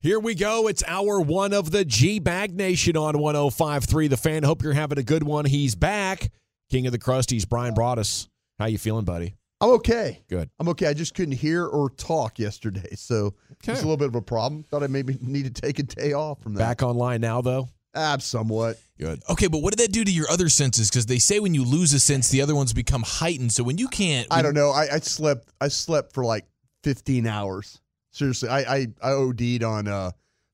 Here we go. It's hour one of the G Bag Nation on 105.3. The fan. Hope you're having a good one. He's back. King of the Crusties, Brian Broaddus. How you feeling, buddy? I'm okay. Good. I'm okay. I just couldn't hear or talk yesterday, so Okay. it's a little bit of a problem. Thought I maybe need to take a day off from that. Back online now, though. Ah, somewhat. Good. Okay, but what did that do to your other senses? Because they say when you lose a sense, the other ones become heightened. So when you can't, I don't know. I, I slept. I slept for like 15 hours. Seriously, I I, I OD'd on uh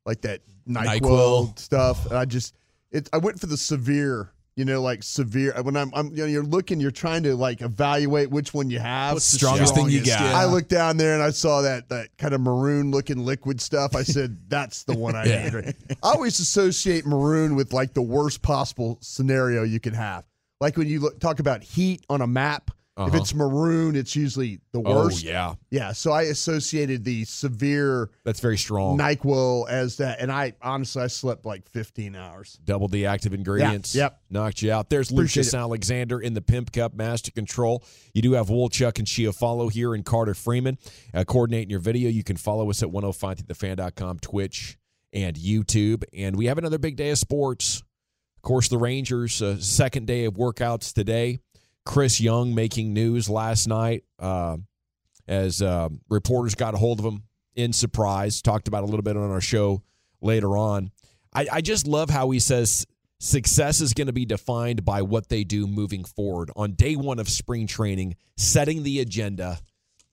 like that Nyquil, NyQuil. stuff. And I just it. I went for the severe. You know, like severe. When I'm, I'm, you know, you're looking, you're trying to like evaluate which one you have. What's the strongest thing you got? yeah. I looked down there and I saw that that kind of maroon looking liquid stuff. I said, "That's the one I Yeah. need." Right? I always associate maroon with like the worst possible scenario you can have. Like when you look, talk about heat on a map. If Uh-huh. it's maroon, it's usually the Oh, worst. yeah. Yeah. So I associated the severe That's very strong. NyQuil as that. And I honestly, I slept like 15 hours. Double the active ingredients. yep. Knocked you out. There's Appreciate Lucas it. Alexander in the Pimp Cup Master Control. You do have Wolchuk and Chia follow here and Carter Freeman. Uh, coordinating your video. You can follow us at 105thefan.com, Twitch, and YouTube. And we have another big day of sports. Of course, the Rangers, uh, second day of workouts today. Chris Young making news last night uh, as uh, reporters got a hold of him in surprise. Talked about a little bit on our show later on. I, I just love how he says success is going to be defined by what they do moving forward on day one of spring training, setting the agenda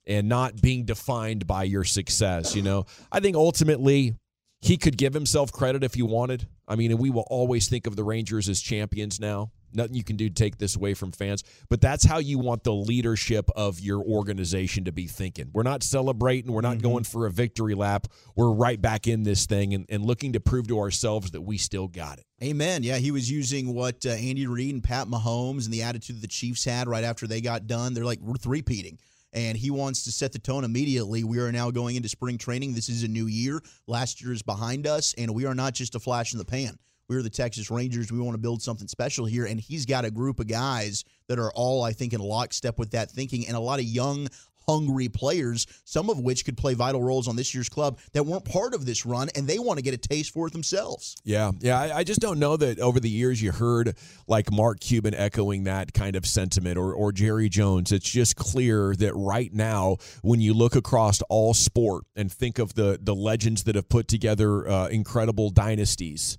and not being defined by your success. You know, I think ultimately he could give himself credit if he wanted. I mean, and we will always think of the Rangers as champions now. Nothing you can do to take this away from fans, but that's how you want the leadership of your organization to be thinking. We're not celebrating, we're not going for a victory lap. We're right back in this thing and, and looking to prove to ourselves that we still got it. Amen. Yeah, he was using what uh, Andy Reid and Pat Mahomes and the attitude the Chiefs had right after they got done. They're like, we're three-peating. And he wants to set the tone immediately. We are now going into spring training. This is a new year. Last year is behind us, and we are not just a flash in the pan. We're the Texas Rangers. We want to build something special here. And he's got a group of guys that are all, I think, in lockstep with that thinking and a lot of young, hungry players, some of which could play vital roles on this year's club that weren't part of this run, and they want to get a taste for it themselves. Yeah, yeah. I, I just don't know that over the years you heard like Mark Cuban echoing that kind of sentiment or, or Jerry Jones. It's just clear that right now, when you look across all sport and think of the the legends that have put together uh, incredible dynasties,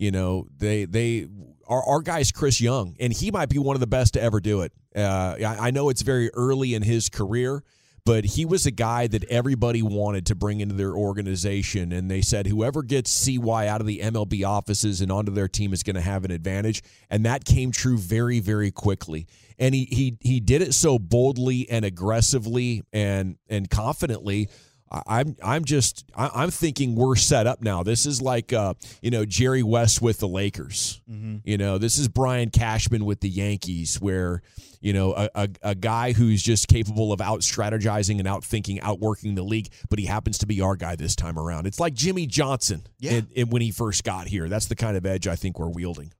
you know, they they our our guy's Chris Young, and he might be one of the best to ever do it. Uh, I, I know it's very early in his career but he was a guy that everybody wanted to bring into their organization. And they said whoever gets CY out of the MLB offices and onto their team is going to have an advantage. And that came true very, very quickly. And he he he did it so boldly and aggressively and and confidently. I'm I'm just I'm thinking we're set up now. This is like uh, you know Jerry West with the Lakers. You know this is Brian Cashman with the Yankees, where you know a, a, a guy who's just capable of out strategizing and out thinking, outworking the league, but he happens to be our guy this time around. It's like Jimmy Johnson Yeah. in- in- when he first got here. That's the kind of edge I think we're wielding.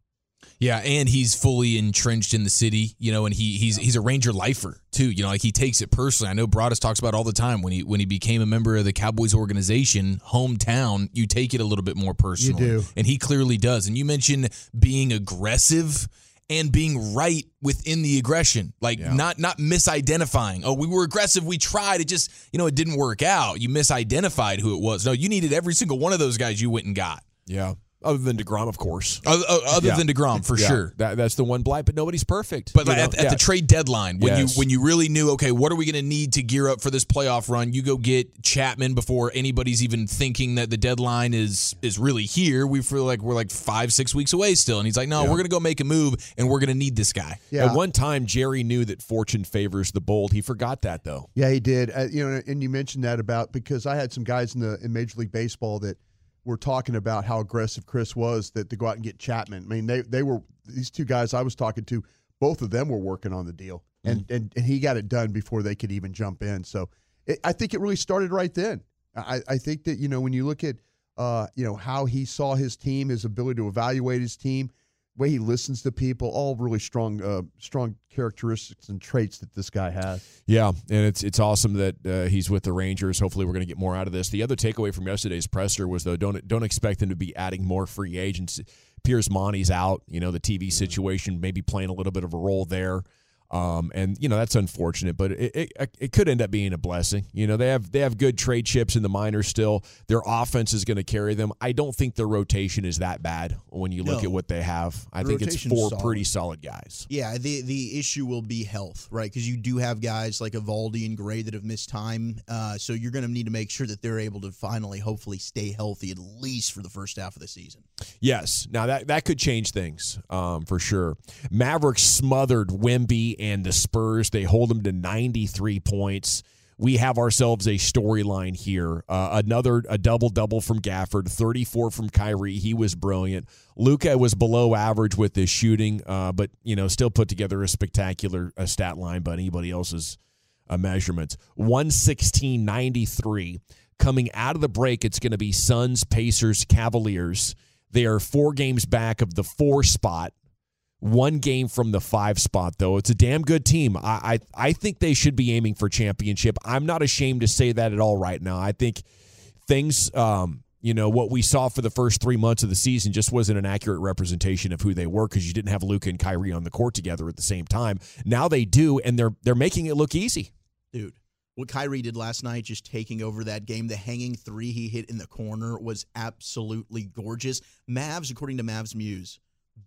Yeah, and he's fully entrenched in the city, you know, and he he's he's a Ranger lifer too. You know, like he takes it personally. I know Broaddus talks about all the time when he when he became a member of the Cowboys organization, hometown, you take it a little bit more personally. do. And he clearly does. And you mentioned being aggressive and being right within the aggression. Like Yeah. not not misidentifying. Oh, we were aggressive, we tried, it just, you know, it didn't work out. You misidentified who it was. No, you needed every single one of those guys you went and got. Yeah. Other than DeGrom, of course. Other, other Yeah. than DeGrom, for Yeah, sure. That, that's the one blight, but nobody's perfect. But like know? at, at Yeah. the trade deadline, when Yes. you when you really knew, okay, what are we going to need to gear up for this playoff run? You go get Chapman before anybody's even thinking that the deadline is is really here. We feel like we're like five six weeks away still, and he's like, no, we're going to go make a move, and we're going to need this guy. Yeah. At one time, Jerry knew that fortune favors the bold. He forgot that, though. Yeah, he did. Uh, you know, and you mentioned that about because I had some guys in the in Major League Baseball that were talking about how aggressive Chris was that to go out and get Chapman. I mean, they they were these two guys I was talking to. Both of them were working on the deal, and and, and he got it done before they could even jump in. So it, I think it really started right then. I, I think that you know when you look at uh, you know how he saw his team, his ability to evaluate his team, way he listens to people, all really strong uh, strong characteristics and traits that this guy has. Yeah, and it's it's awesome that uh, he's with the Rangers. Hopefully, we're going to get more out of this. The other takeaway from yesterday's presser was though don't don't expect them to be adding more free agents. Piers Monty's out. You know the TV situation maybe playing a little bit of a role there. Um, and you know that's unfortunate, but it, it it could end up being a blessing. You know they have they have good trade chips in the minors still. Their offense is going to carry them. I don't think their rotation is that bad when you look No. at what they have. I The think it's four solid. pretty solid guys. Yeah, the the issue will be health, right? Because you do have guys like Eovaldi and Gray that have missed time, uh, so you're going to need to make sure that they're able to finally, hopefully, stay healthy at least for the first half of the season. Yes. Now that that could change things um, for sure. Mavericks smothered Wemby and the Spurs. They hold them to 93 points. We have ourselves a storyline here. Uh, another a double double from Gafford, 34 from Kyrie. He was brilliant. Luka was below average with his shooting, uh, but you know still put together a spectacular uh, stat line. But anybody else's uh, measurements, 116.93. Coming out of the break, it's going to be Suns, Pacers, Cavaliers. They are four games back of the four spot, one game from the five spot, though. It's a damn good team. I, I, I think they should be aiming for championship. I'm not ashamed to say that at all right now. I think things, um, you know, what we saw for the first three months of the season just wasn't an accurate representation of who they were because you didn't have Luka and Kyrie on the court together at the same time. Now they do, and they're they're making it look easy. Dude, what Kyrie did last night, just taking over that game, the hanging three he hit in the corner was absolutely gorgeous. Mavs, according to Mavs Muse,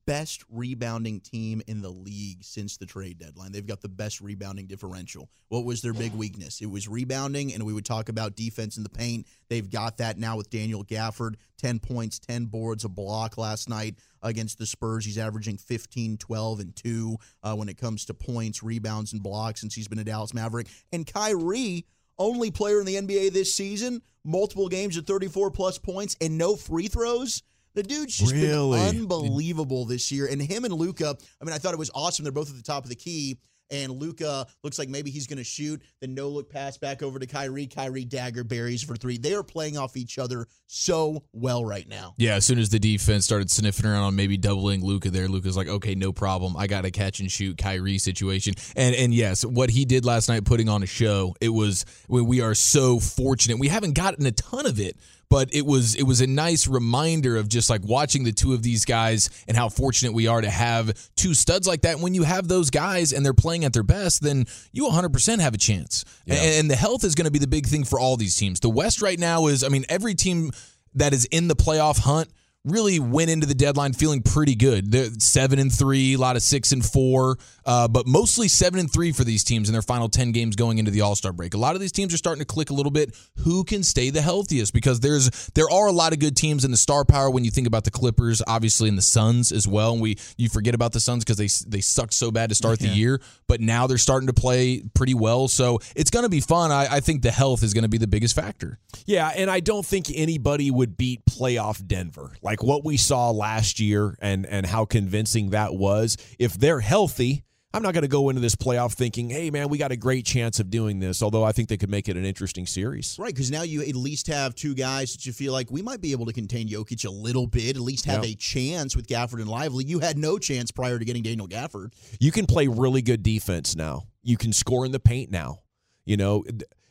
best rebounding team in the league since the trade deadline. They've got the best rebounding differential. What was their big weakness? It was rebounding, and we would talk about defense in the paint. They've got that now with Daniel Gafford. 10 points, 10 boards, a block last night against the Spurs. He's averaging 15, 12, and 2 uh, when it comes to points, rebounds, and blocks since he's been a Dallas Maverick. And Kyrie, only player in the NBA this season, multiple games at 34 plus points and no free throws. The dude's just Really? been unbelievable this year. And him and Luka, I mean, I thought it was awesome. They're both at the top of the key. And Luka looks like maybe he's going to shoot. The no look pass back over to Kyrie. Kyrie dagger buries for three. They are playing off each other so well right now. Yeah, as soon as the defense started sniffing around on maybe doubling Luka there, Luka's like, okay, no problem. I got a catch and shoot Kyrie situation. And and yes, what he did last night, putting on a show, it was we we are so fortunate. We haven't gotten a ton of it, but it was it was a nice reminder of just like watching the two of these guys and how fortunate we are to have two studs like that. When you have those guys and they're playing at their best, then you 100% have a chance. And, and the health is going to be the big thing for all these teams. The West right now is, I mean, every team that is in the playoff hunt really went into the deadline feeling pretty good. They're seven and three, a lot of six and four, uh, but mostly seven and three for these teams in their final ten games going into the All Star break. A lot of these teams are starting to click a little bit. Who can stay the healthiest? Because there's there are a lot of good teams in the star power. When you think about the Clippers, obviously, and the Suns as well. And we you forget about the Suns because they they sucked so bad to start the year, but now they're starting to play pretty well. So it's going to be fun. I, I think the health is going to be the biggest factor. Yeah, and I don't think anybody would beat playoff Denver. Like what we saw last year and and how convincing that was. If they're healthy, I'm not going to go into this playoff thinking, "Hey man, we got a great chance of doing this." Although I think they could make it an interesting series. Right, because now you at least have two guys that you feel like we might be able to contain Jokic a little bit, at least have Yeah. a chance with Gafford and Lively. You had no chance prior to getting Daniel Gafford. You can play really good defense now. You can score in the paint now. You know,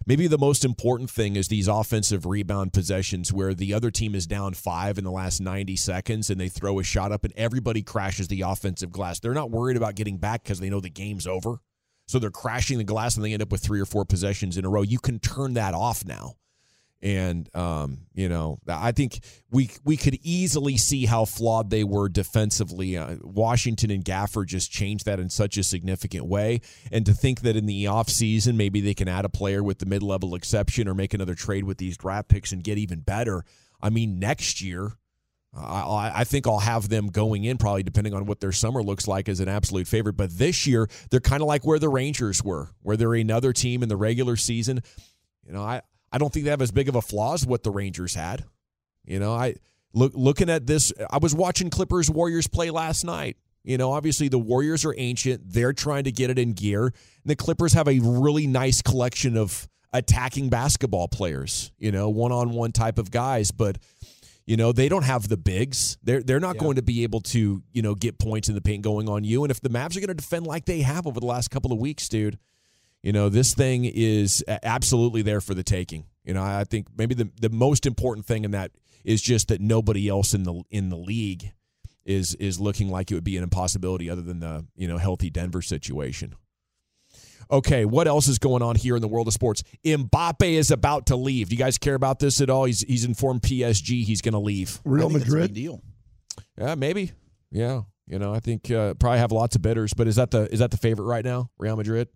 maybe the most important thing is these offensive rebound possessions where the other team is down five in the last 90 seconds and they throw a shot up and everybody crashes the offensive glass. They're not worried about getting back because they know the game's over. So they're crashing the glass and they end up with three or four possessions in a row. You can turn that off now. And um, you know, I think we we could easily see how flawed they were defensively. Uh, Washington and Gafford just changed that in such a significant way. And to think that in the offseason, maybe they can add a player with the mid level exception or make another trade with these draft picks and get even better. I mean, next year, I, I, think I'll have them going in probably depending on what their summer looks like as an absolute favorite. But this year, they're kind of like where the Rangers were, where they're another team in the regular season. You know, I, I don't think they have as big of a flaw as what the Rangers had. You know, I look looking at this. I was watching Clippers Warriors play last night. You know, obviously the Warriors are ancient. They're trying to get it in gear. And the Clippers have a really nice collection of attacking basketball players, you know, one on one type of guys. But, you know, they don't have the bigs. They're they're not yeah. going to be able to, you know, get points in the paint going on you. And if the Mavs are going to defend like they have over the last couple of weeks, dude, you know, this thing is absolutely there for the taking. You know, I think maybe the the most important thing in that is just that nobody else in the in the league is is looking like it would be an impossibility other than the, you know, healthy Denver situation. Okay, what else is going on here in the world of sports? Mbappe is about to leave. Do you guys care about this at all? He's he's informed PSG he's going to leave. Real Madrid deal. Yeah, maybe. Yeah, you know, I think uh, probably have lots of bidders, but is that the is that the favorite right now? Real Madrid?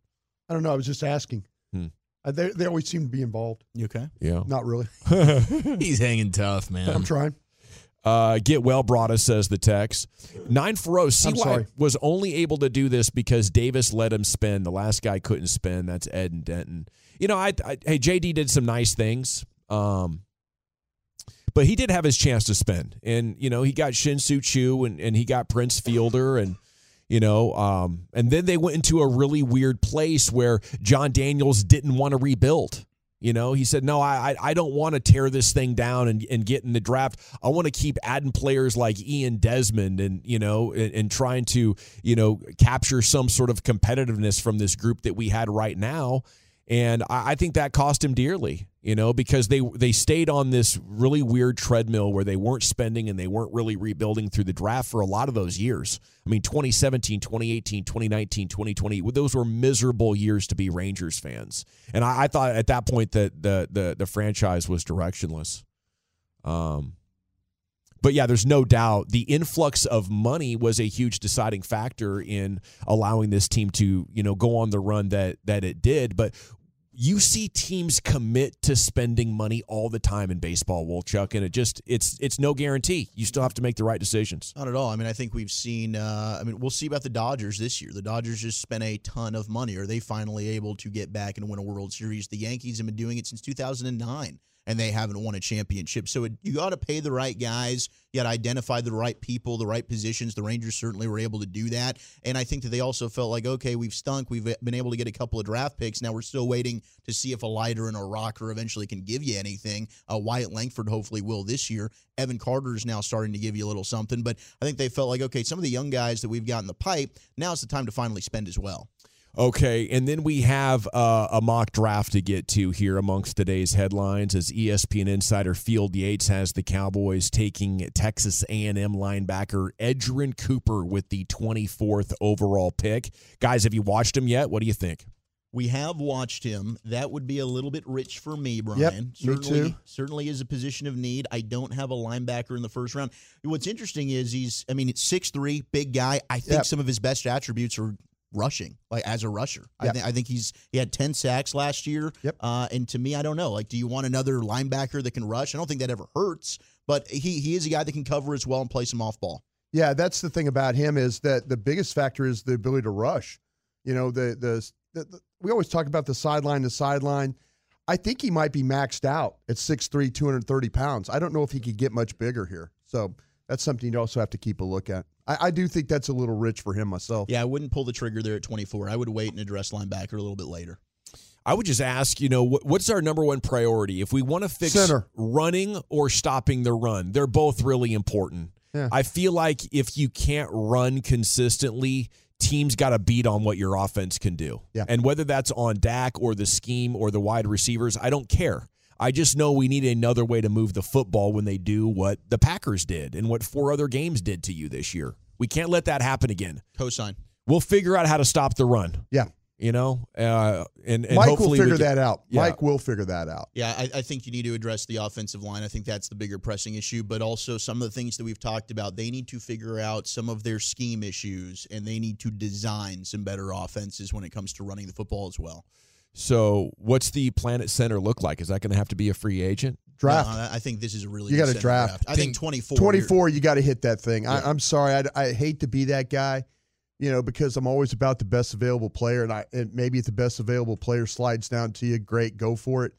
I don't know. I was just asking. Hmm. Uh, they, they always seem to be involved. You okay? Yeah. Not really. He's hanging tough, man. I'm trying. Uh, get well, Broaddus, says the text. Nine for oh. CY was only able to do this because Davis let him spin. The last guy couldn't spin. That's Ed and Denton. You know, I, I hey, JD did some nice things. Um, but he did have his chance to spin. And, you know, he got Shin-Soo Choo and, and he got Prince Fielder and you know um, and then they went into a really weird place where Jon Daniels didn't want to rebuild. You know he said no i i don't want to tear this thing down and, and get in the draft. I want to keep adding players like ian desmond and you know and, and trying to you know capture some sort of competitiveness from this group that we had right now. And I, I think that cost him dearly you know, because they they stayed on this really weird treadmill where they weren't spending and they weren't really rebuilding through the draft for a lot of those years. I mean, 2017, 2018, 2019, 2020, those were miserable years to be Rangers fans. And I, I thought at that point that the the the franchise was directionless. Um but yeah, there's no doubt the influx of money was a huge deciding factor in allowing this team to, you know, go on the run that that it did. But you see teams commit to spending money all the time in baseball, Wolchuk, and it just it's it's no guarantee. You still have to make the right decisions. Not at all. I mean, I think we've seen. Uh, I mean, we'll see about the Dodgers this year. The Dodgers just spent a ton of money. Are they finally able to get back and win a World Series? The Yankees have been doing it since 2009 and they haven't won a championship. So it, you got to pay the right guys. You got to identify the right people, the right positions. The Rangers certainly were able to do that. And I think that they also felt like, okay, we've stunk. We've been able to get a couple of draft picks. Now we're still waiting to see if a Leiter and a Rocker eventually can give you anything. Uh, Wyatt Langford hopefully will this year. Evan Carter is now starting to give you a little something. But I think they felt like, okay, some of the young guys that we've got in the pipe, now it's the time to finally spend as well. Okay, and then we have uh, a mock draft to get to here amongst today's headlines as ESPN insider Field Yates has the Cowboys taking Texas A&M linebacker Edgerrin Cooper with the 24th overall pick. Guys, have you watched him yet? What do you think? We have watched him. That would be a little bit rich for me, Brian. Yep, certainly, me too. Certainly is a position of need. I don't have a linebacker in the first round. What's interesting is he's, I mean, it's six three, big guy. I think yep. some of his best attributes are rushing, like as a rusher. Yep. I think I think he's he had ten sacks last year. Yep. Uh, and to me, I don't know. Like, do you want another linebacker that can rush? I don't think that ever hurts, but he he is a guy that can cover as well and play some off ball. Yeah, that's the thing about him is that the biggest factor is the ability to rush. You know, the the, the, the we always talk about the sideline to sideline. I think he might be maxed out at 6'3", 230 pounds. I don't know if he could get much bigger here. So that's something you also have to keep a look at. I, I, do think that's a little rich for him myself. Yeah, I wouldn't pull the trigger there at 24. I would wait and address linebacker a little bit later. I would just ask, you know, what's our number one priority? If we want to fix Center. running or stopping the run, they're both really important. Yeah. I feel like if you can't run consistently, teams got to beat on what your offense can do. Yeah. And whether that's on Dak or the scheme or the wide receivers, I don't care. I just know we need another way to move the football when they do what the Packers did and what four other games did to you this year. We can't let that happen again. Cosign. We'll figure out how to stop the run. Yeah. You know, uh, and, and Mike will hopefully we figure get- that out. Yeah. Mike will figure that out. Yeah, I, I think you need to address the offensive line. I think that's the bigger pressing issue, but also some of the things that we've talked about. They need to figure out some of their scheme issues, and they need to design some better offenses when it comes to running the football as well. So, what's the Planet Center look like? Is that going to have to be a free agent? Draft. No, I I think this is a really You gotta center draft. I think 24. 24, you got to hit that thing. I, I'm sorry. I, I hate to be that guy, you know, because I'm always about the best available player. And, I, and maybe if the best available player slides down to you, great, go for it.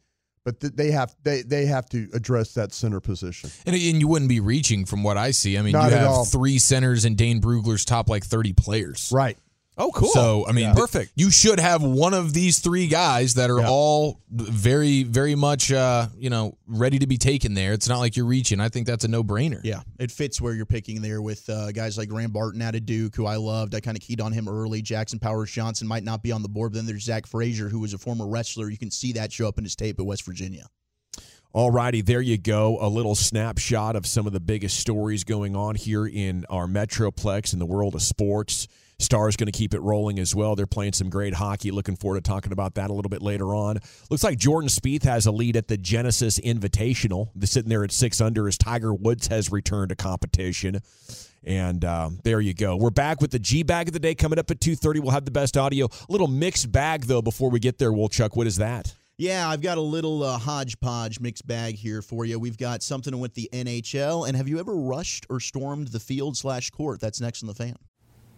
But th- they have they they have to address that center position. And, and you wouldn't be reaching from what I see. I mean, Not you have all. three centers and Dane Brugler's top like 30 players. Right. Oh, cool. So, I mean, perfect. You should have one of these three guys that are Yeah. all very, very much, uh, you know, ready to be taken there. It's not like you're reaching. I think that's a no brainer. Yeah, it fits where you're picking there with uh, guys like Graham Barton out of Duke, who I loved. I kind of keyed on him early. Jackson Powers Johnson might not be on the board, but then there's Zach Frazier, who was a former wrestler. You can see that show up in his tape at West Virginia. All righty, there you go. A little snapshot of some of the biggest stories going on here in our Metroplex in the world of sports. Stars going to keep it rolling as well. They're playing some great hockey. Looking forward to talking about that a little bit later on. Looks like Jordan Spieth has a lead at the Genesis Invitational. They're sitting there at six under as Tiger Woods has returned to competition. And um, there you go. We're back with the G bag of the day coming up at two thirty. We'll have the best audio. A little mixed bag though before we get there. Wolchuk, what is that? Yeah, I've got a little uh, hodgepodge mixed bag here for you. We've got something with the NHL. And have you ever rushed or stormed the field slash court? That's next on the fan.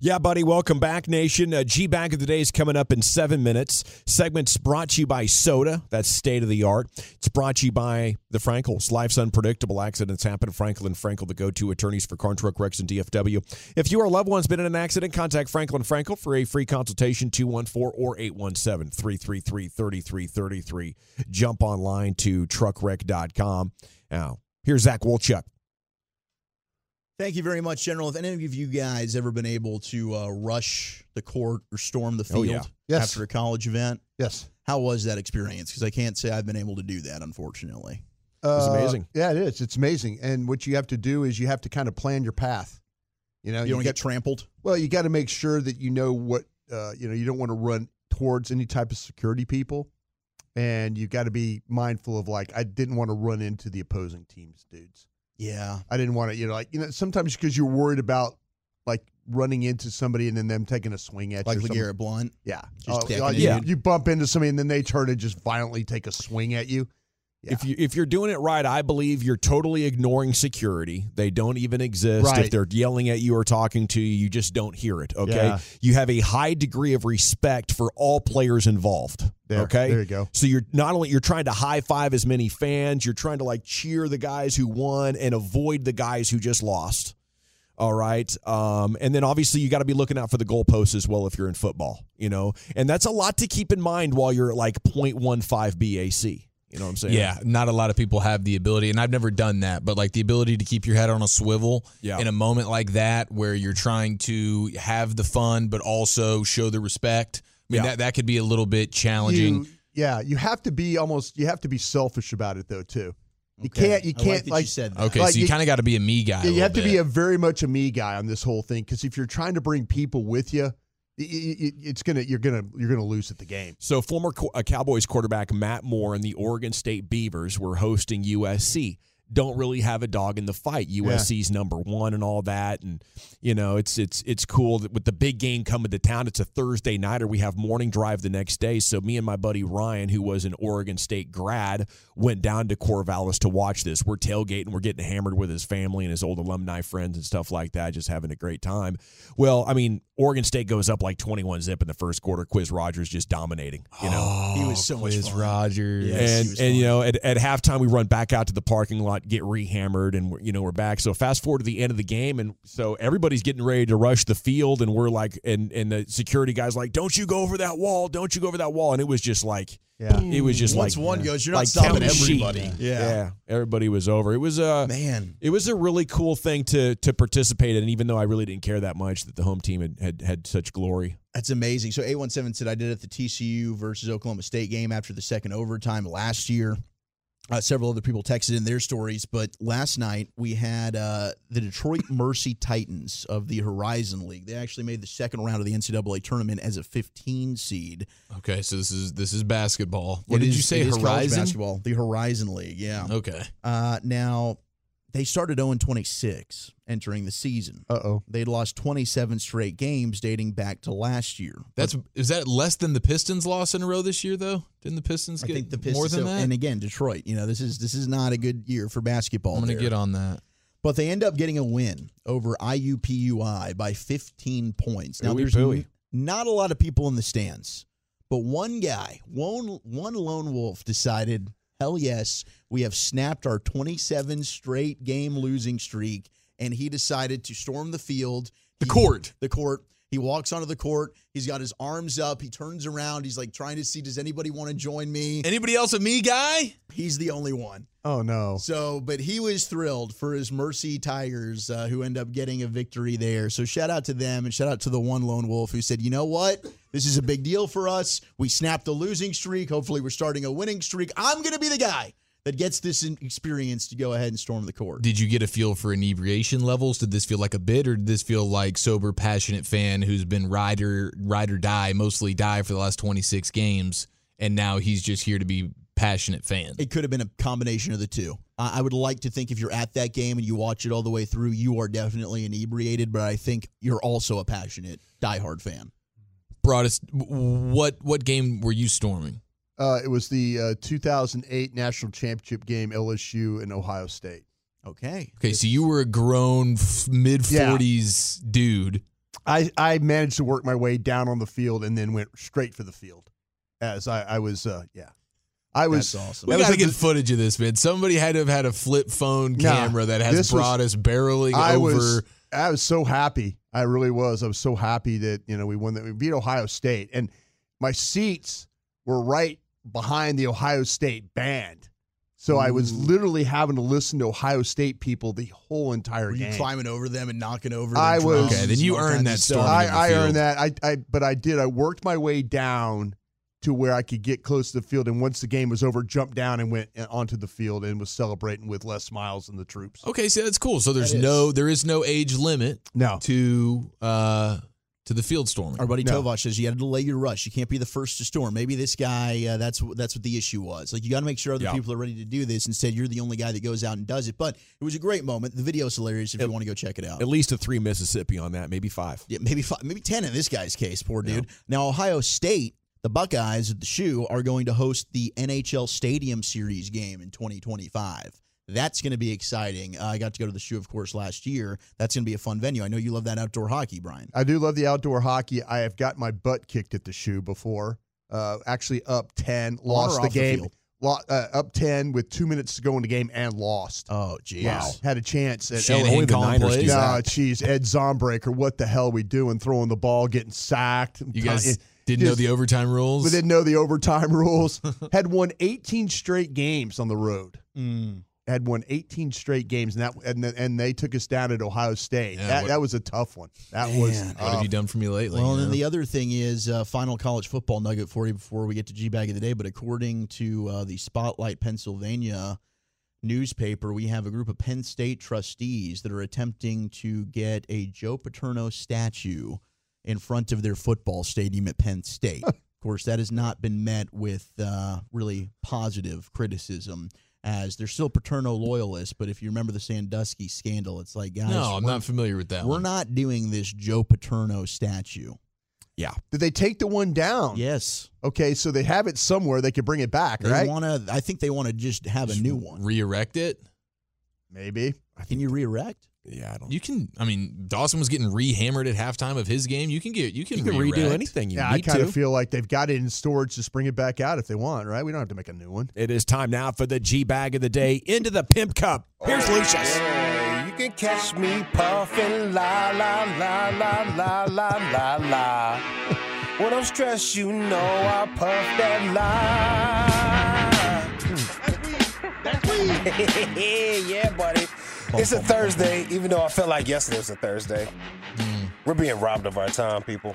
Yeah, buddy. Welcome back, Nation. Uh, G Bag of the Day is coming up in seven minutes. Segment's brought to you by Soda. That's state of the art. It's brought to you by the Frenkels. Life's unpredictable. Accidents happen. Frenkel and Frenkel, the go-to attorneys for car truck wrecks and DFW. If you or loved one's been in an accident, contact Frenkel and Frenkel for a free consultation. 214 or 817 333 3333. Jump online to truckwreck.com. Now, here's Zach Wolchuk. Thank you very much, General. Have any of you guys ever been able to uh, rush the court or storm the Oh, field yeah. Yes. after a college event? Yes. How was that experience? Because I can't say I've been able to do that, unfortunately. was Uh, amazing. Yeah, it is. It's amazing. And what you have to do is you have to kind of plan your path. You know, You don't got- get trampled. Well, you got to make sure that you know what uh, you know. You don't want to run towards any type of security people, and you got to be mindful of like I didn't want to run into the opposing team's dudes. Yeah. I didn't want to, you know, like you know, sometimes because you're worried about like running into somebody and then them taking a swing at Like you. something. LeGarrette Blunt. Yeah, Just Oh, like, you, you bump into somebody and then they turn and just violently take a swing at you. Yeah. If you if you're doing it right, I believe you're totally ignoring security. They don't even exist. If they're yelling at you or talking to you, you just don't hear it. Okay. Yeah. You have a high degree of respect for all players involved. There- okay. there you go. So you're not only you're trying to high five as many fans, you're trying to like cheer the guys who won and avoid the guys who just lost. All right. Um, and then obviously you got to be looking out for the goalposts as well if you're in football, you know, and that's a lot to keep in mind while you're at like 0.15 BAC. You know what I'm saying? Yeah, not a lot of people have the ability, and I've never done that, but like the ability to keep your head on a swivel Yeah. in a moment like that where you're trying to have the fun, but also show the respect. I mean, Yeah. that, that could be a little bit challenging. You, yeah, you have to be almost. You have to be selfish about it though too. You Okay. can't. You can't that like. you said that. okay, like so you you- kind of got to be a me guy. Yeah, a you have to little be a very much a me guy on this whole thing because if you're trying to bring people with you, it's gonna you're gonna you're gonna lose at the game. So, former uh, Cowboys quarterback Matt Moore and the Oregon State Beavers were hosting USC. Don't really have a dog in the fight. USC's number one and all that, and you know it's it's it's cool that with the big game coming to town. It's a Thursday night, or We have morning drive the next day. So me and my buddy Ryan, who was an Oregon State grad, went down to Corvallis to watch this. We're tailgating. We're getting hammered with his family and his old alumni friends and stuff like that. Just having a great time. Well, I mean, Oregon State goes up like twenty one zip in the first quarter. Quiz Rodgers just dominating. You know. Oh, he was so much Quiz fun. Rodgers. Yes, he and was and you know at, at halftime we run back out to the parking lot get rehammered and you know we're back so fast forward to the end of the game and so everybody's getting ready to rush the field and we're like and and the security guys like don't you go over that wall don't you go over that wall and it was just like Yeah. it was just Once like one goes, you're not like stopping counting sheep. everybody. yeah everybody was over it was uh Man. it was a really cool thing to to participate in even though I really didn't care that much that the home team had had, had such glory That's amazing. So A17 said I did it at the TCU versus Oklahoma State game after the second overtime last year. Uh, several other people texted in their stories, but last night we had uh, the Detroit Mercy Titans of the Horizon League. They actually made the second round of the NCAA tournament as a 15 seed. Okay, so this is this is basketball. What It did is- you say? it is college Horizon. basketball, the Horizon League. Yeah. Okay. Uh, now they started 0 26 entering the season. Uh oh. They'd lost 27 straight games dating back to last year. That's is that less than the Pistons lost in a row this year though? Didn't the Pistons I get think the Pistons more than so- that? And again, Detroit. You know, this is this is not a good year for basketball. I'm gonna get on that. but they end up getting a win over IUPUI by 15 points. Now, Ooey there's pooey. n- not a lot of people in the stands, but one guy, one one lone wolf, decided, hell yes, we have snapped our 27 straight game losing streak, and he decided to storm the field, The He- court. the court. He walks onto the court. He's got his arms up. He turns around. He's like trying to see, does anybody want to join me? Anybody else a me guy? He's the only one. Oh no. So, but he was thrilled for his Mercy Tigers, uh, who end up getting a victory there. So, shout out to them and shout out to the one lone wolf who said, "You know what? This is a big deal for us. We snapped the losing streak. Hopefully, we're starting a winning streak. I'm going to be the guy that gets this experience to go ahead and storm the court." Did you get a feel for inebriation levels? Did this feel like a bid, or did this feel like sober, passionate fan who's been ride or ride or die, mostly die for the last 26 games, and now he's just here to be passionate fan? It could have been a combination of the two. I would like to think if you're at that game and you watch it all the way through, you are definitely inebriated, but I think you're also a passionate diehard fan. Us. What what game were you storming? Uh, it was the uh, 2008 national championship game, LSU and Ohio State. Okay. Okay, so you were a grown mid 40s dude. I, I managed to work my way down on the field and then went straight for the field. As I, I was, uh, yeah, I was That's awesome. We That was got to get footage of this, man. Somebody had to have had a flip phone Nah, camera that has this was- Broaddus barreling I over. was I was so happy. I really was. I was so happy that you know we won that we beat Ohio State, and my seats were right behind the Ohio State band. So I was literally having to listen to Ohio State people the whole entire Were you game. climbing over them and knocking over? I their was- Okay, then you earned that of stuff? storming I, the I earned that. I, I but I did. I worked my way down to where I could get close to the field, and once the game was over, jumped down and went uh, onto the field and was celebrating with Les Miles and the troops. Okay, so that's cool. So there's That is. no there is no age limit No, to uh to the field storming. Our buddy No. Tovash says you had to delay your rush. You can't be the first to storm. Maybe this guy. Uh, that's what that's what the issue was. Like you got to make sure other Yeah. people are ready to do this. Instead, you're the only guy that goes out and does it. But it was a great moment. The video's hilarious if you want to go check it out. at least a three Mississippi on that maybe five Yeah, maybe five, maybe ten in this guy's case. Poor dude. Now Ohio State, the Buckeyes at the shoe are going to host the NHL Stadium Series game in 2025. That's going to be exciting. Uh, I got to go to the shoe, of course, last year. That's going to be a fun venue. I know you love that outdoor hockey, Brian. I do love the outdoor hockey. I have got my butt kicked at the shoe before. Uh, actually, up ten, lost the off the game. lo- uh, up ten with two minutes to go in the game and lost. Oh, geez. Yeah, had a chance. At, Shanahan only the calling Niners No, that. jeez, Ed Zombreaker, what the hell we doing? Throwing the ball, getting sacked. You guys didn't know the overtime rules. We didn't know the overtime rules. Had won 18 straight games on the road. Mm. Had won 18 straight games, and that and, and they took us down at Ohio State. Yeah, that what- that was a tough one. That was Man. what have you done for me lately? Well, you and then the other thing is uh, final college football nugget for you before we get to G Bag of the Day. But according to uh, the Spotlight Pennsylvania newspaper, we have a group of Penn State trustees that are attempting to get a Joe Paterno statue in front of their football stadium at Penn State. of course, that has not been met with uh, really positive criticism. As they're still Paterno loyalists, but if you remember the Sandusky scandal, it's like, guys, no, I'm not familiar with that. we're one. not doing this Joe Paterno statue. Yeah. Did they take the one down? Yes, Okay, so they have it somewhere. They could bring it back, they right? want to. I think they want to just have a new one. re-erect it. Maybe. Can you re-erect? Yeah, I don't. You can. I mean, Dawson was getting re-hammered at halftime of his game. You can get. You can, You can redo anything you Yeah, I kind to. of feel like they've got it in storage. Just bring it back out if they want, right? We don't have to make a new one. It is time now for the G bag of the day into the pimp cup. Here's Lucius. Oh, hey, you can catch me puffing la la la la la la la la. When I'm stressed, you know I puff that la. yeah, buddy. It's a Thursday, even though I felt like yesterday was a Thursday. We're being robbed of our time, people.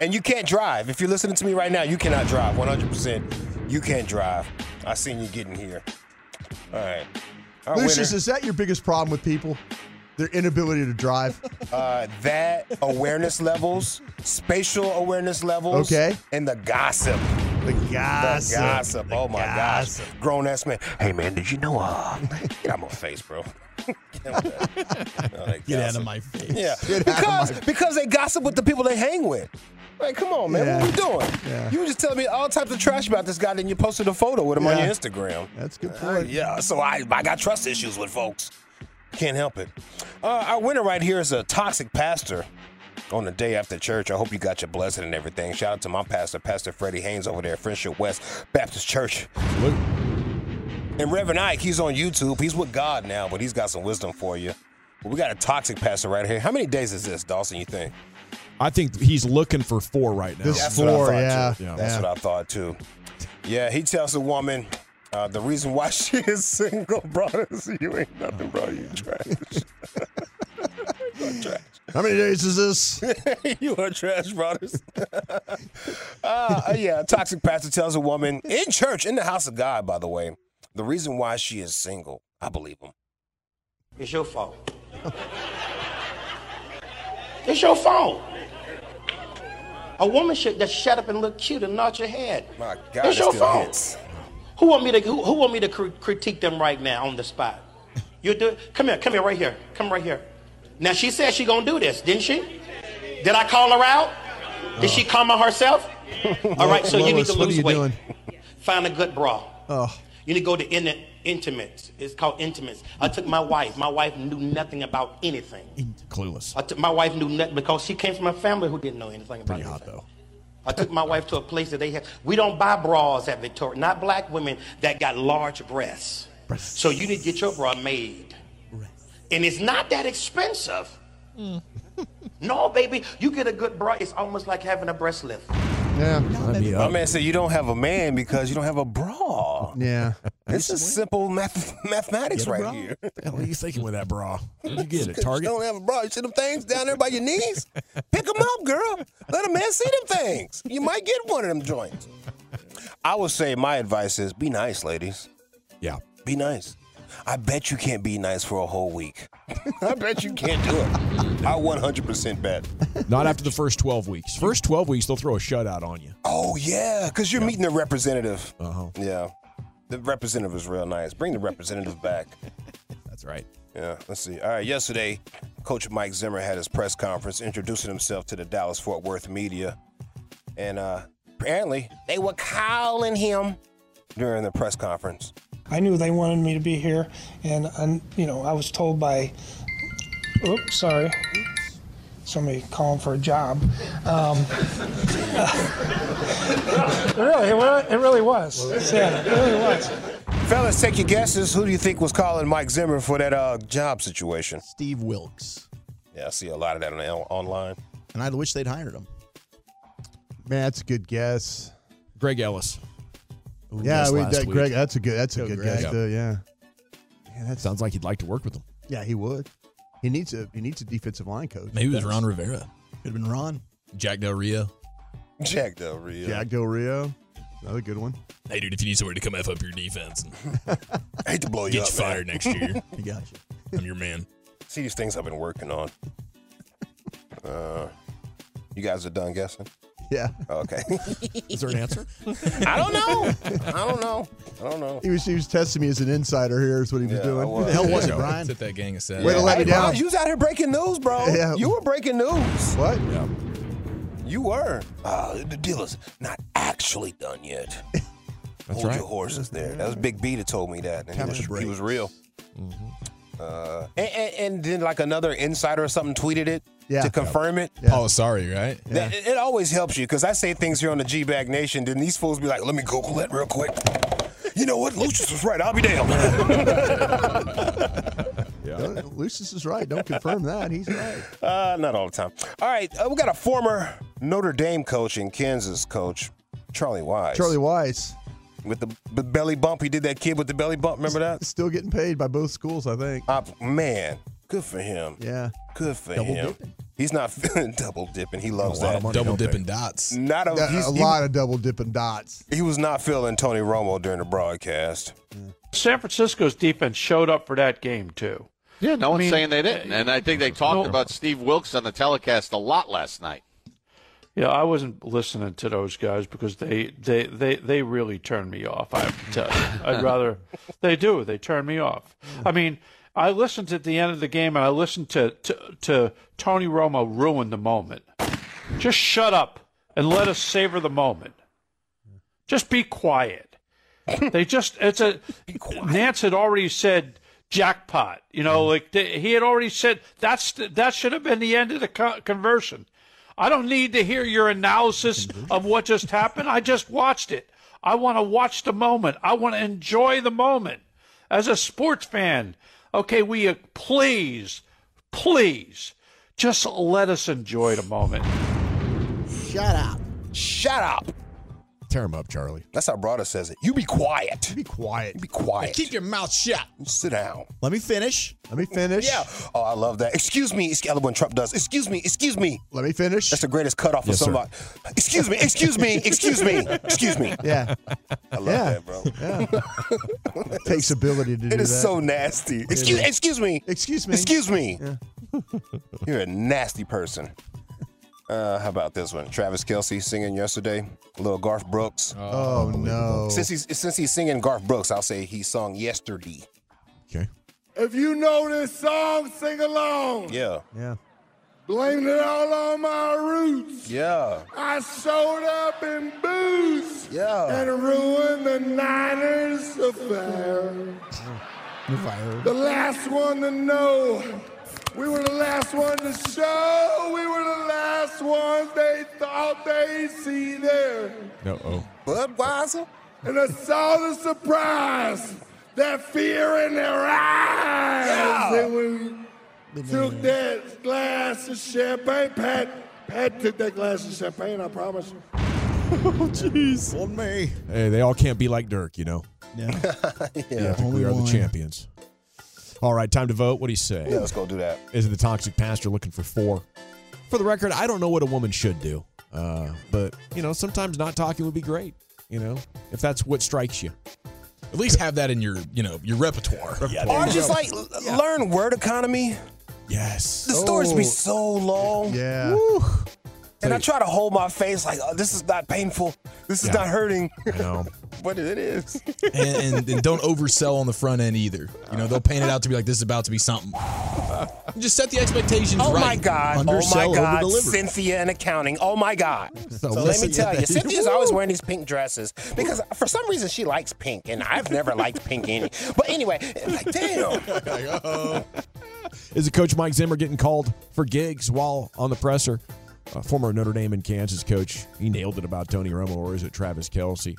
And you can't drive. If you're listening to me right now, you cannot drive. 100%. You can't drive. I seen you getting here. All right. Our Lucius, winner- is that your biggest problem with people? Their inability to drive? uh, that awareness levels, spatial awareness levels, Okay. and the gossip. Gossip. The gossip. The oh my gossip. gosh. Grown ass man. Hey man, did you know? Uh, get out my face, bro. get out of Get out of my face. Yeah, Get because my- because they gossip with the people they hang with. Like, come on, man, Yeah. what we doing? Yeah. You were just telling me all types of trash about this guy, then you posted a photo with him on your Instagram. That's a good Uh, point. yeah, so I I got trust issues with folks. Can't help it. Uh, our winner right here is a toxic pastor on the day after church. I hope you got your blessing and everything. Shout out to my pastor, Pastor Freddie Haynes over there at Friendship West Baptist Church. And Reverend Ike, he's on YouTube. He's with God now, but he's got some wisdom for you. But we got a toxic pastor right here. How many days is this, Dawson, you think? I think he's looking for four right now. This- That's Four, what I thought yeah. too. Yeah. That's Yeah. what I thought too. Yeah, he tells a woman uh, the reason why she is single, brother, is you ain't nothing, bro. You trash. you trash. How many days is this? you are trash, brothers. uh, yeah, a toxic pastor tells a woman in church, in the house of God, by the way, the reason why she is single. I believe him. It's your fault. it's your fault. A woman should just shut up and look cute and nod your head. My God, it's it your still fault. hits. Who want me to who, who want me to cr- critique them right now on the spot? You do it. Come here, come here, right here, come right here. Now she said she gonna do this, didn't she? Did I call her out? Did she come on herself? All right, so you need to lose weight. doing? Find a good bra. Oh, You need to go to in intimates. It's called intimates. I took my wife. My wife knew nothing about anything. Clueless. I took my wife knew nothing because she came from a family who didn't know anything about Pretty anything. hot though. I took my wife to a place that they have. We don't buy bras at Victoria. Not black women that got large breasts. breasts. So you need to get your bra made. And it's not that expensive. Mm. no, baby, you get a good bra. It's almost like having a breast lift. yeah. Sign me My up. man said you don't have a man because you don't have a bra. Yeah. This is simple math- mathematics right here. What the hell are you thinking with that bra? Where'd you get it? You Target? don't have a bra. You see them things down there by your knees? Pick them up, girl. Let a man see them things. You might get one of them joints. I would say my advice is be nice, ladies. Yeah. Be nice. I bet you can't be nice for a whole week. I bet you can't do it. I 100% bet. Not after the first 12 weeks. First 12 weeks, they'll throw a shutout on you. Oh, yeah, because you're meeting the representative. Uh-huh. Yeah. The representative is real nice. Bring the representative back. That's right. Yeah, let's see. All right, yesterday, Coach Mike Zimmer had his press conference introducing himself to the Dallas Fort Worth media. And uh, apparently, they were calling him during the press conference. I knew they wanted me to be here, and, and you know, I was told by, oops, sorry, somebody calling for a job. Um, really, it, wa- it really was. Yeah, it really was. Fellas, take your guesses. Who do you think was calling Mike Zimmer for that uh, job situation? Steve Wilkes. Yeah, I see a lot of that on, online. And I wish they'd hired him. Man, that's a good guess. Greg Ellis. Yeah, we, that. Greg. That's a good. That's a good Greg. guess. Too, yeah. Yeah, that Sounds like he'd like to work with them. Yeah, he would. He needs a he needs a defensive line coach. Maybe it was Ron Rivera, Could have been Ron. Jack Del Rio. Jack Del Rio. Jack Del Rio. Another good one. Hey, dude, if you need somewhere to come F up your defense and I hate to blow you get up, you fired man. next year, I got you. I'm your man. See these things I've been working on. Uh, you guys are done guessing? Yeah. Okay. Is there an answer? I don't know. I don't know. I don't know. He was he was testing me as an insider here. Is what he was Yeah, I doing. was. Who the hell was it, Go. Brian? Sit that gang aside. Way to let Hey, me down. Ron, you was out here breaking news, bro. Yeah. You were breaking news. What? You were. Uh, the deal is not actually done yet. That's Hold right. your horses there. That was Big B that told me that. And he was, he was real. Mm-hmm. Uh, and, and, and then like another insider or something tweeted it Yeah. to confirm it. Paul sorry, right? That- It, it always helps you because I say things here on the G Bag Nation, then these fools be like, let me Google it real quick. You know what? Lucius was right. I'll be damned. yeah. Lucius is right. Don't confirm that. He's right. Uh, not all the time. All right, uh, we got a former Notre Dame coach and Kansas coach, Charlie Weis. Charlie Weis with the, the belly bump. He did that kid with the belly bump. Remember that? still getting paid by both schools. I think. Uh, man, good for him. Yeah. Good for Double him. dipping. He's not double dipping. He loves A lot that. of money, Double dipping dots. Not a, A, he's, a he- lot of double dipping dots. He, was not feeling Tony Romo during the broadcast. San Francisco's defense showed up for that game too. Yeah, no one's mean, saying they didn't. And I think they talked no- about Steve Wilks on the telecast a lot last night. Yeah, I wasn't listening to those guys because they they they, they really turned me off. I have to tell you, I'd rather they do. They turn me off. I mean, I listened at the end of the game and I listened to to, to Tony Romo ruin the moment. Just shut up and let us savor the moment. Just be quiet. They just it's a Nantz had already said jackpot. You know, mm-hmm. like they, he had already said that's that should have been the end of the co- conversion. I don't need to hear your analysis mm-hmm. of what just happened. I just watched it. I want to watch the moment. I want to enjoy the moment. As a sports fan, okay, we uh, please, please, just let us enjoy the moment. Shut up. Shut up. Tear him up, Charlie. That's how Brada says it. You be quiet. Be quiet. You be quiet. Keep your mouth shut. Sit down. Let me finish. Let me finish. Yeah. Oh, I love that. Excuse me. It's when Trump does. Excuse me. Excuse me. Let me finish. That's the greatest cutoff Yes, of sir. somebody. Excuse me. Excuse me. Excuse me. Excuse me. Yeah. I love Yeah. that, bro. Yeah. Takes ability to do that. It is so nasty. Excuse, excuse me. Excuse me. Excuse me. Yeah. You're a nasty person. Uh, how about this one? Travis Kelce singing yesterday. Little Garth Brooks. Oh no. Since he's since he's singing Garth Brooks, I'll say he sung yesterday. Okay. If you know this song, sing along. Yeah. Yeah. Blaming it all on my roots. Yeah. I showed up in boots Yeah. and ruined the Niners affair. The last one to know. We were the last one to show. We were the last ones they thought they'd see there. No. Oh. Budweiser. And I saw the surprise, that fear in their eyes. Yeah. And we took that glass of champagne. Pat, Pat took that glass of champagne, I promise you. Oh, jeez. On me. Hey, they all can't be like Dirk, you know. Yeah. Yeah, I think we Only are the champions. All right, time to vote. What do you say? Yeah, let's go do that. Is it the toxic pastor looking for four? For the record, I don't know what a woman should do, uh, but you know, sometimes not talking would be great. You know, if that's what strikes you. At least have that in your, you know, your repertoire. Or just like l- learn word economy. Yes. The stories be Oh. so long. Yeah. And I try to hold my face like, oh, this is not painful. This is Yeah. not hurting. I know. but it is. and, and, and don't oversell on the front end either. You know, they'll paint it out to be like this is about to be something. Just set the expectations right. Oh right. my God. Undersell, oh my oh God. over-deliver. Cynthia in accounting. Oh my God. So, let listen, me tell yeah, you, that- Cynthia's always wearing these pink dresses because for some reason she likes pink and I've never liked pink any. But anyway, like, damn. Is it Coach Mike Zimmer getting called for gigs while on the presser? Uh, former Notre Dame and Kansas coach, he nailed it about Tony Romo, or is it Travis Kelce?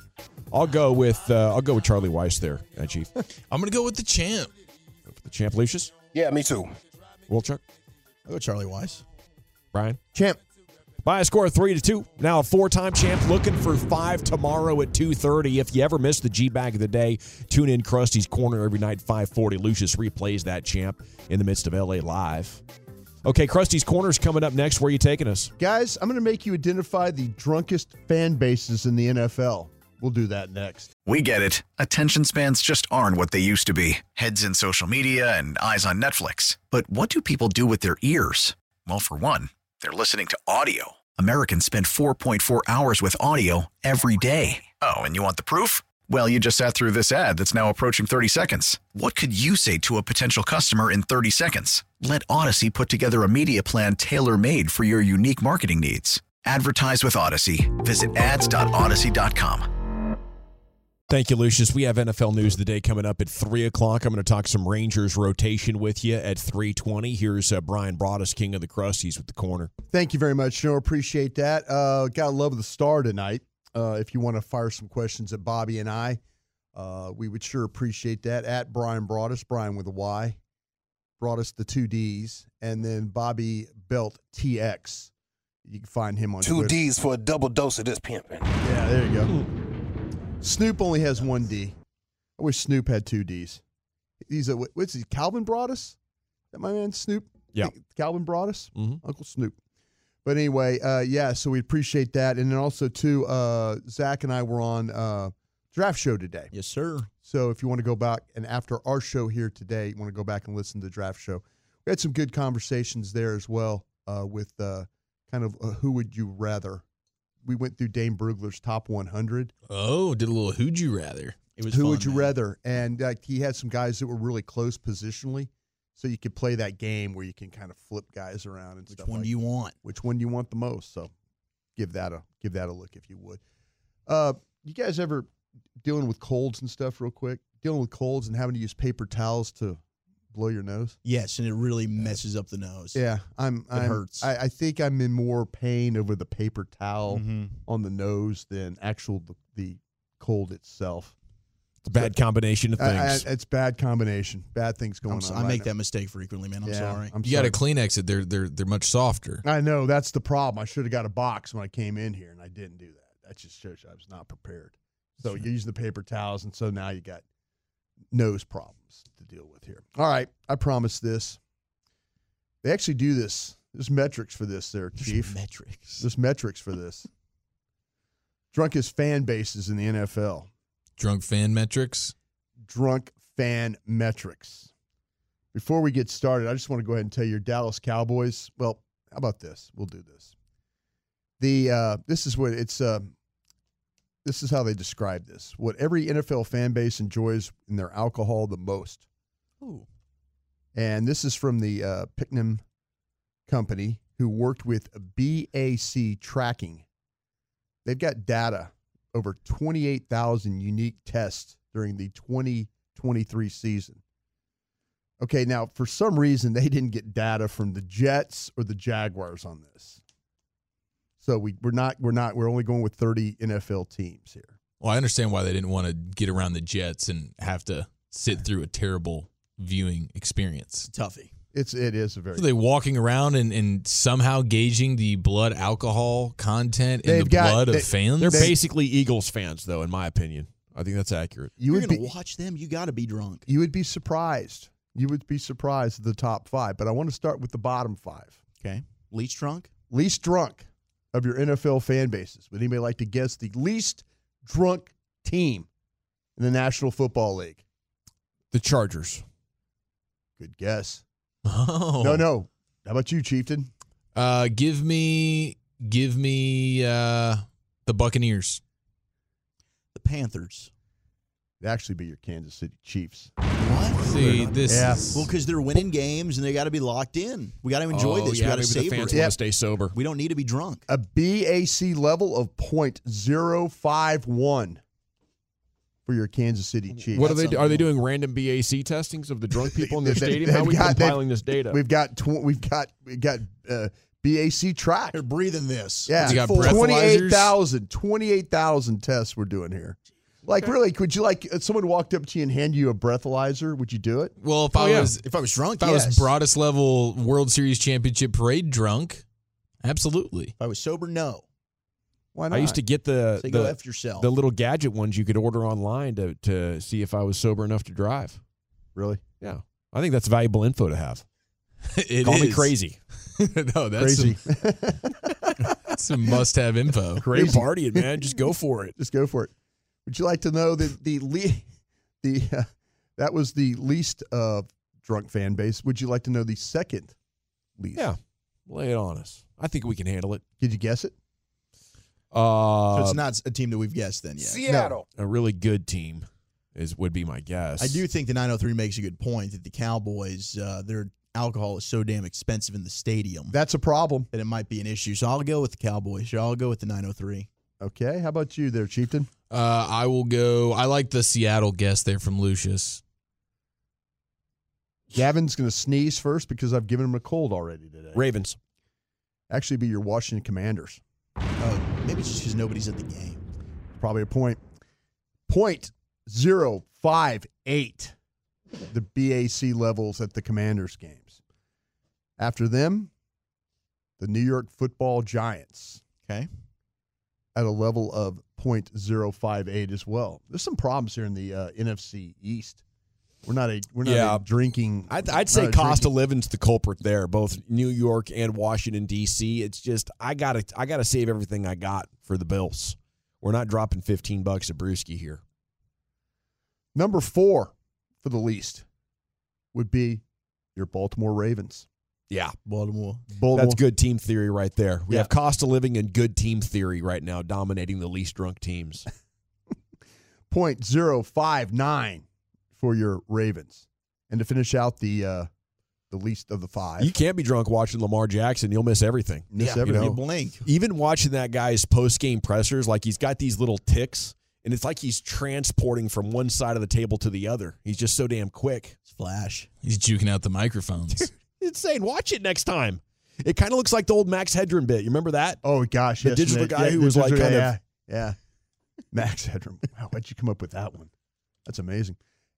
I'll go with uh, I'll go with Charlie Weis there, uh, Chief. I'm gonna go with the champ. The champ, Lucius. Yeah, me too. Wolchuk. I'll go Charlie Weis. Brian. Champ. By a score of three to two. Now a four-time champ looking for five tomorrow at 2.30. If you ever miss the G-Bag of the day, tune in Crusty's Corner every night 540. Lucius replays that champ in the midst of LA Live. Okay, Crusty's Corner's coming up next. Where are you taking us? Guys, I'm going to make you identify the drunkest fan bases in the NFL. We'll do that next. We get it. Attention spans just aren't what they used to be heads in social media and eyes on Netflix. But what do people do with their ears? Well, for one, they're listening to audio. Americans spend 4.4 hours with audio every day. Oh, and you want the proof? Well, you just sat through this ad that's now approaching 30 seconds. What could you say to a potential customer in 30 seconds? Let Audacy put together a media plan tailor made for your unique marketing needs. Advertise with Audacy. Visit ads.audacy.com. Thank you, Lucius. We have NFL news of the day coming up at three o'clock. I'm going to talk some Rangers rotation with you at three twenty. Here's uh, Brian Broaddus, King of the Crusties, with the corner. Thank you very much, Joe. Appreciate that. Uh, got to love the star tonight. Uh, if you want to fire some questions at Bobby and I, uh, we would sure appreciate that. At Brian Broaddus, Brian with a Y, Broaddus the two D's, and then Bobby Belt TX. You can find him on Two Twitter. D's for a double dose of this pimping. Yeah, there you go. Snoop only has one D. I wish Snoop had two D's. He's a what's he? Calvin Broadus? Is that my man Snoop? Yeah. Calvin Broadus, Mhm. Uncle Snoop. But anyway, uh, yeah. So we appreciate that, and then also too, uh, Zach and I were on uh, draft show today. Yes, sir. So if you want to go back and after our show here today, you want to go back and listen to the draft show. We had some good conversations there as well uh, with uh, kind of uh, who would you rather. We went through Dane Brugler's top 100. Oh, did a little who'd you rather? It was Who fun, would you man. rather? And he had some guys that were really close positionally, so you could play that game where you can kind of flip guys around and Which stuff. one like do you want? Which one do you want the most? So give that a give that a look if you would. Uh, you guys ever dealing with colds and stuff real quick? Dealing with colds and having to use paper towels to blow your nose? Yes, and it really messes up the nose. Yeah, I'm. It I'm- hurts. I, I think I'm in more pain over the paper towel Mhm. on the nose than actual the, the cold itself. It's a bad combination of I- I- things. it's bad combination. Bad things going I'm on. I right make now. that mistake frequently, man. I'm Yeah, sorry. I'm You got sorry. to Kleenex it. They're they're they're much softer. I know that's the problem. I should have got a box when I came in here, and I didn't do that. That just shows I was not prepared. So you're using the paper towels, and so now you got nose problems to deal with here. All right, I promise this. They actually do this. There's metrics for this, there, Chief. metrics. There's metrics for this. Drunkest fan bases in the NFL. Drunk fan metrics. Drunk fan metrics. Before we get started, I just want to go ahead and tell your Dallas Cowboys. Well, how about this? We'll do this. The uh, this is what it's. Uh, this is how they describe this. What every NFL fan base enjoys in their alcohol the most. Ooh. And this is from the uh, Picknam Company, who worked with BAC Tracking. They've got data over 28,000 unique tests during the 2023 season. Okay, now for some reason they didn't get data from the Jets or the Jaguars on this. So we, we're not we're not we're only going with 30 NFL teams here. Well, I understand why they didn't want to get around the Jets and have to sit through a terrible viewing experience. Toughie. It's it is a very So they walking around and, and somehow gauging the blood alcohol content in They've the got- blood they- of fans. They're basically Eagles fans, though, in my opinion. I think that's accurate. you You're would gonna be watch them. You got to be drunk. you would be surprised. You would be surprised at the top 5, but I want to start with the bottom 5. Okay. Least drunk. least drunk of your NFL fan bases. Would anybody like to guess the least drunk team in the National Football League? The Chargers. Good guess. Oh. No, no. How about you, Chieftain? Uh, give me, give me uh, the Buccaneers. The Panthers. It'd actually be your Kansas City Chiefs. What? See, this Yeah. is Well, because they're winning games and they got to be locked in. We got to enjoy Oh, this. yeah, we got to maybe the fans it. want Yep. to stay sober. We don't need to be drunk. A BAC level of .051. for your Kansas City Chiefs. What are they? Are they doing random BAC testings of the drunk people in their They- stadium? How are we got- they've- compiling this data? We've got tw- we've got we've got uh, BACtrack. They're breathing this. Yeah, You got 28,000 28,000 tests we're doing here. Like really, could you like if someone walked up to you and hand you a breathalyzer? Would you do it? Well, if Oh, I yeah. was If I was drunk, if I was Broaddus level World Series championship parade drunk, absolutely. If I was sober, no. Why not? I used to get the Say the, go F yourself. the little gadget ones you could order online to to see if I was sober enough to drive. really Yeah, I think that's valuable info to have. It Call me crazy. no, that's crazy. Some, that's some must-have info. You're crazy. partying, man. Just go for it. Just go for it. Would you like to know that the le- the uh, that was the least uh, drunk fan base? Would you like to know the second least? Yeah, lay it on us. I think we can handle it. Could you guess it? Uh, so it's not a team that we've guessed then yet. Seattle. a really good team is would be my guess. I do think the 903 makes a good point that the Cowboys, uh, their alcohol is so damn expensive in the stadium That's a problem. that it might be an issue. So I'll go with the Cowboys. I'll go with the 903. Okay. How about you there, Chieftain? Uh, I will go. I like the Seattle guest there from Lucius. Gavin's going to sneeze first because I've given him a cold already today. Ravens. Actually, be your Washington Commanders. Maybe it's just because nobody's at the game. Probably a point. Point zero five eight. The BAC levels at the Commanders games. After them, the New York Football Giants Okay. at a level of .058 as well. There's some problems here in the uh, NFC East. We're not a we're not Yeah. a drinking. I'd, I'd say cost drinking- of living's the culprit there, both New York and Washington D.C. It's just I gotta I gotta save everything I got for the Bills. We're not dropping fifteen bucks a brewski here. Number four for the least would be your Baltimore Ravens. Yeah, Baltimore. Baltimore. that's good team theory right there. We Yeah. have cost of living and good team theory right now dominating the least drunk teams. Point zero five nine for your Ravens, and to finish out the uh, the least of the five. you can't be drunk watching Lamar Jackson; you'll miss everything. Miss yeah, everything. you blink. even watching that guy's post game pressers, like he's got these little ticks, and it's like he's transporting from one side of the table to the other. He's just so damn quick. It's flash. He's juking out the microphones. Insane. Watch it next time. It kind of looks like the old Max Headroom bit. You remember that? Oh gosh, The yes, digital and guy yeah, who the was like kind yeah, of- yeah, Max Headroom. Wow, why'd you come up with that one? That's amazing.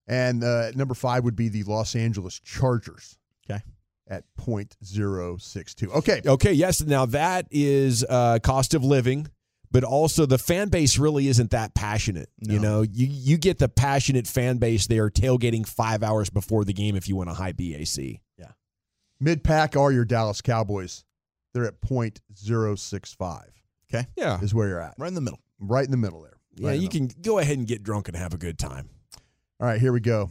And uh, number five would be the Los Angeles Chargers. Okay. At point zero six two. Okay. Okay, yes. Now that is uh, cost of living, but also the fan base really isn't that passionate. You know, you you get the passionate fan base there tailgating five hours before the game if you want a high BAC. Yeah. Mid pack are your Dallas Cowboys. They're at point zero six five. Okay. Yeah, Is where you're at. Right in the middle. Right in the middle there. yeah. Right in You the can go ahead and get drunk and have a good time. All right, here we go.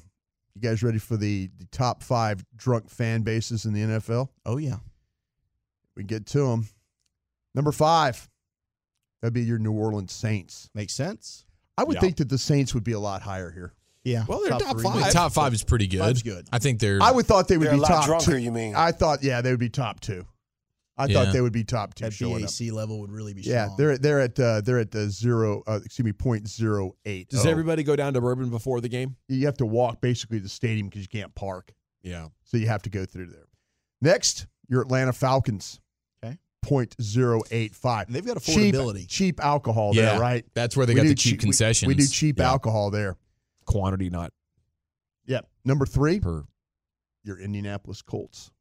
You guys ready for the, the top five drunk fan bases in the NFL? Oh, yeah. We get to them. Number five, that'd be your New Orleans Saints. Makes sense. I would Yeah. think that the Saints would be a lot higher here. Yeah. Well, they're top three. five. The top five is pretty good. Five's good. I think they're. I would thought they would be top drunker, two. you mean? I thought, yeah, they would be top two. I Yeah. thought they would be top two. That showing up. BAC level would really be Yeah, strong. they're they're at uh, they're at the zero. Uh, excuse me, point zero eight. Does Oh. everybody go down to Bourbon before the game? You have to walk basically to the stadium because you can't park, Yeah. so you have to go through there. Next, your Atlanta Falcons. Okay. Point zero eight five. They've got affordability. cheap alcohol yeah, there, right? That's where they We got the cheap we- concessions. We, do cheap Yeah. alcohol there. Quantity, not Yep. Number three, per. your Indianapolis Colts.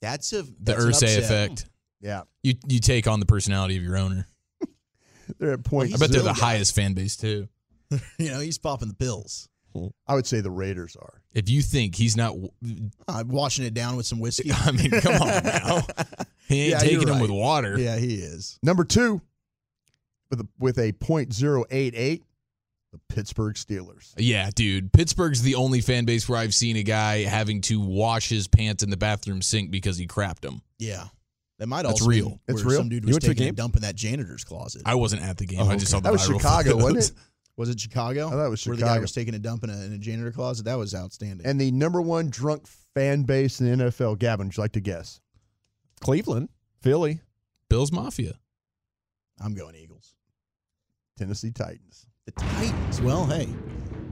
That's a the that's an Irsay effect. Yeah, You you take on the personality of your owner. they're at point. I bet they're the zero- highest fan base too. You know, he's popping the pills. I would say the Raiders are. If you think he's not, I'm washing it down with some whiskey. I mean, come on now. He ain't Yeah, taking you're them right. with water. Yeah, he is. Number two, with a with a point zero eight eight, the Pittsburgh Steelers. Yeah, dude. Pittsburgh's the only fan base where I've seen a guy having to wash his pants in the bathroom sink because he crapped them. Yeah. That might That's also real. be It's where real? Some dude You was went to a taking a dump in that janitor's closet. I wasn't at the game. Oh, I just saw the That was viral Chicago, photos. wasn't it? was it Chicago? I thought it was Where the guy Chicago. was taking a dump in a, in a janitor closet. That was outstanding. And the number one drunk fan base in the NFL. Gavin, would you like to guess? Cleveland, Philly. Bills Mafia. I'm going Eagles. Tennessee Titans. The Titans. Well, hey,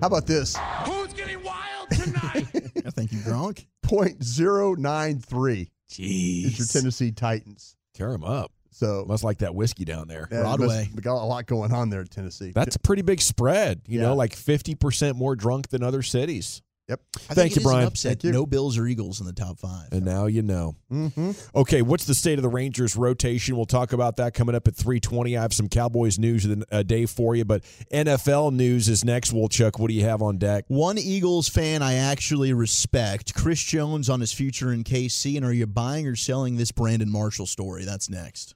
How about this? Who's getting wild tonight? I think you drunk. Point zero nine three. Jeez. Is your Tennessee Titans. Tear them up. So Must like that whiskey down there. yeah, must- We got a lot going on there at Tennessee. That's a pretty big spread. You Yeah. know, like 50% more drunk than other cities. Yep. I Thank you, it is an Brian. upset. No Bills or Eagles in the top five. And now you know. Mm-hmm. Okay, what's the state of the Rangers rotation? We'll talk about that coming up at 320. I have some Cowboys news of the uh, day for you, but NFL news is next. Wolchuk, what do you have on deck? One Eagles fan I actually respect, Chris Jones on his future in KC. And are you buying or selling this Brandon Marshall story? That's next.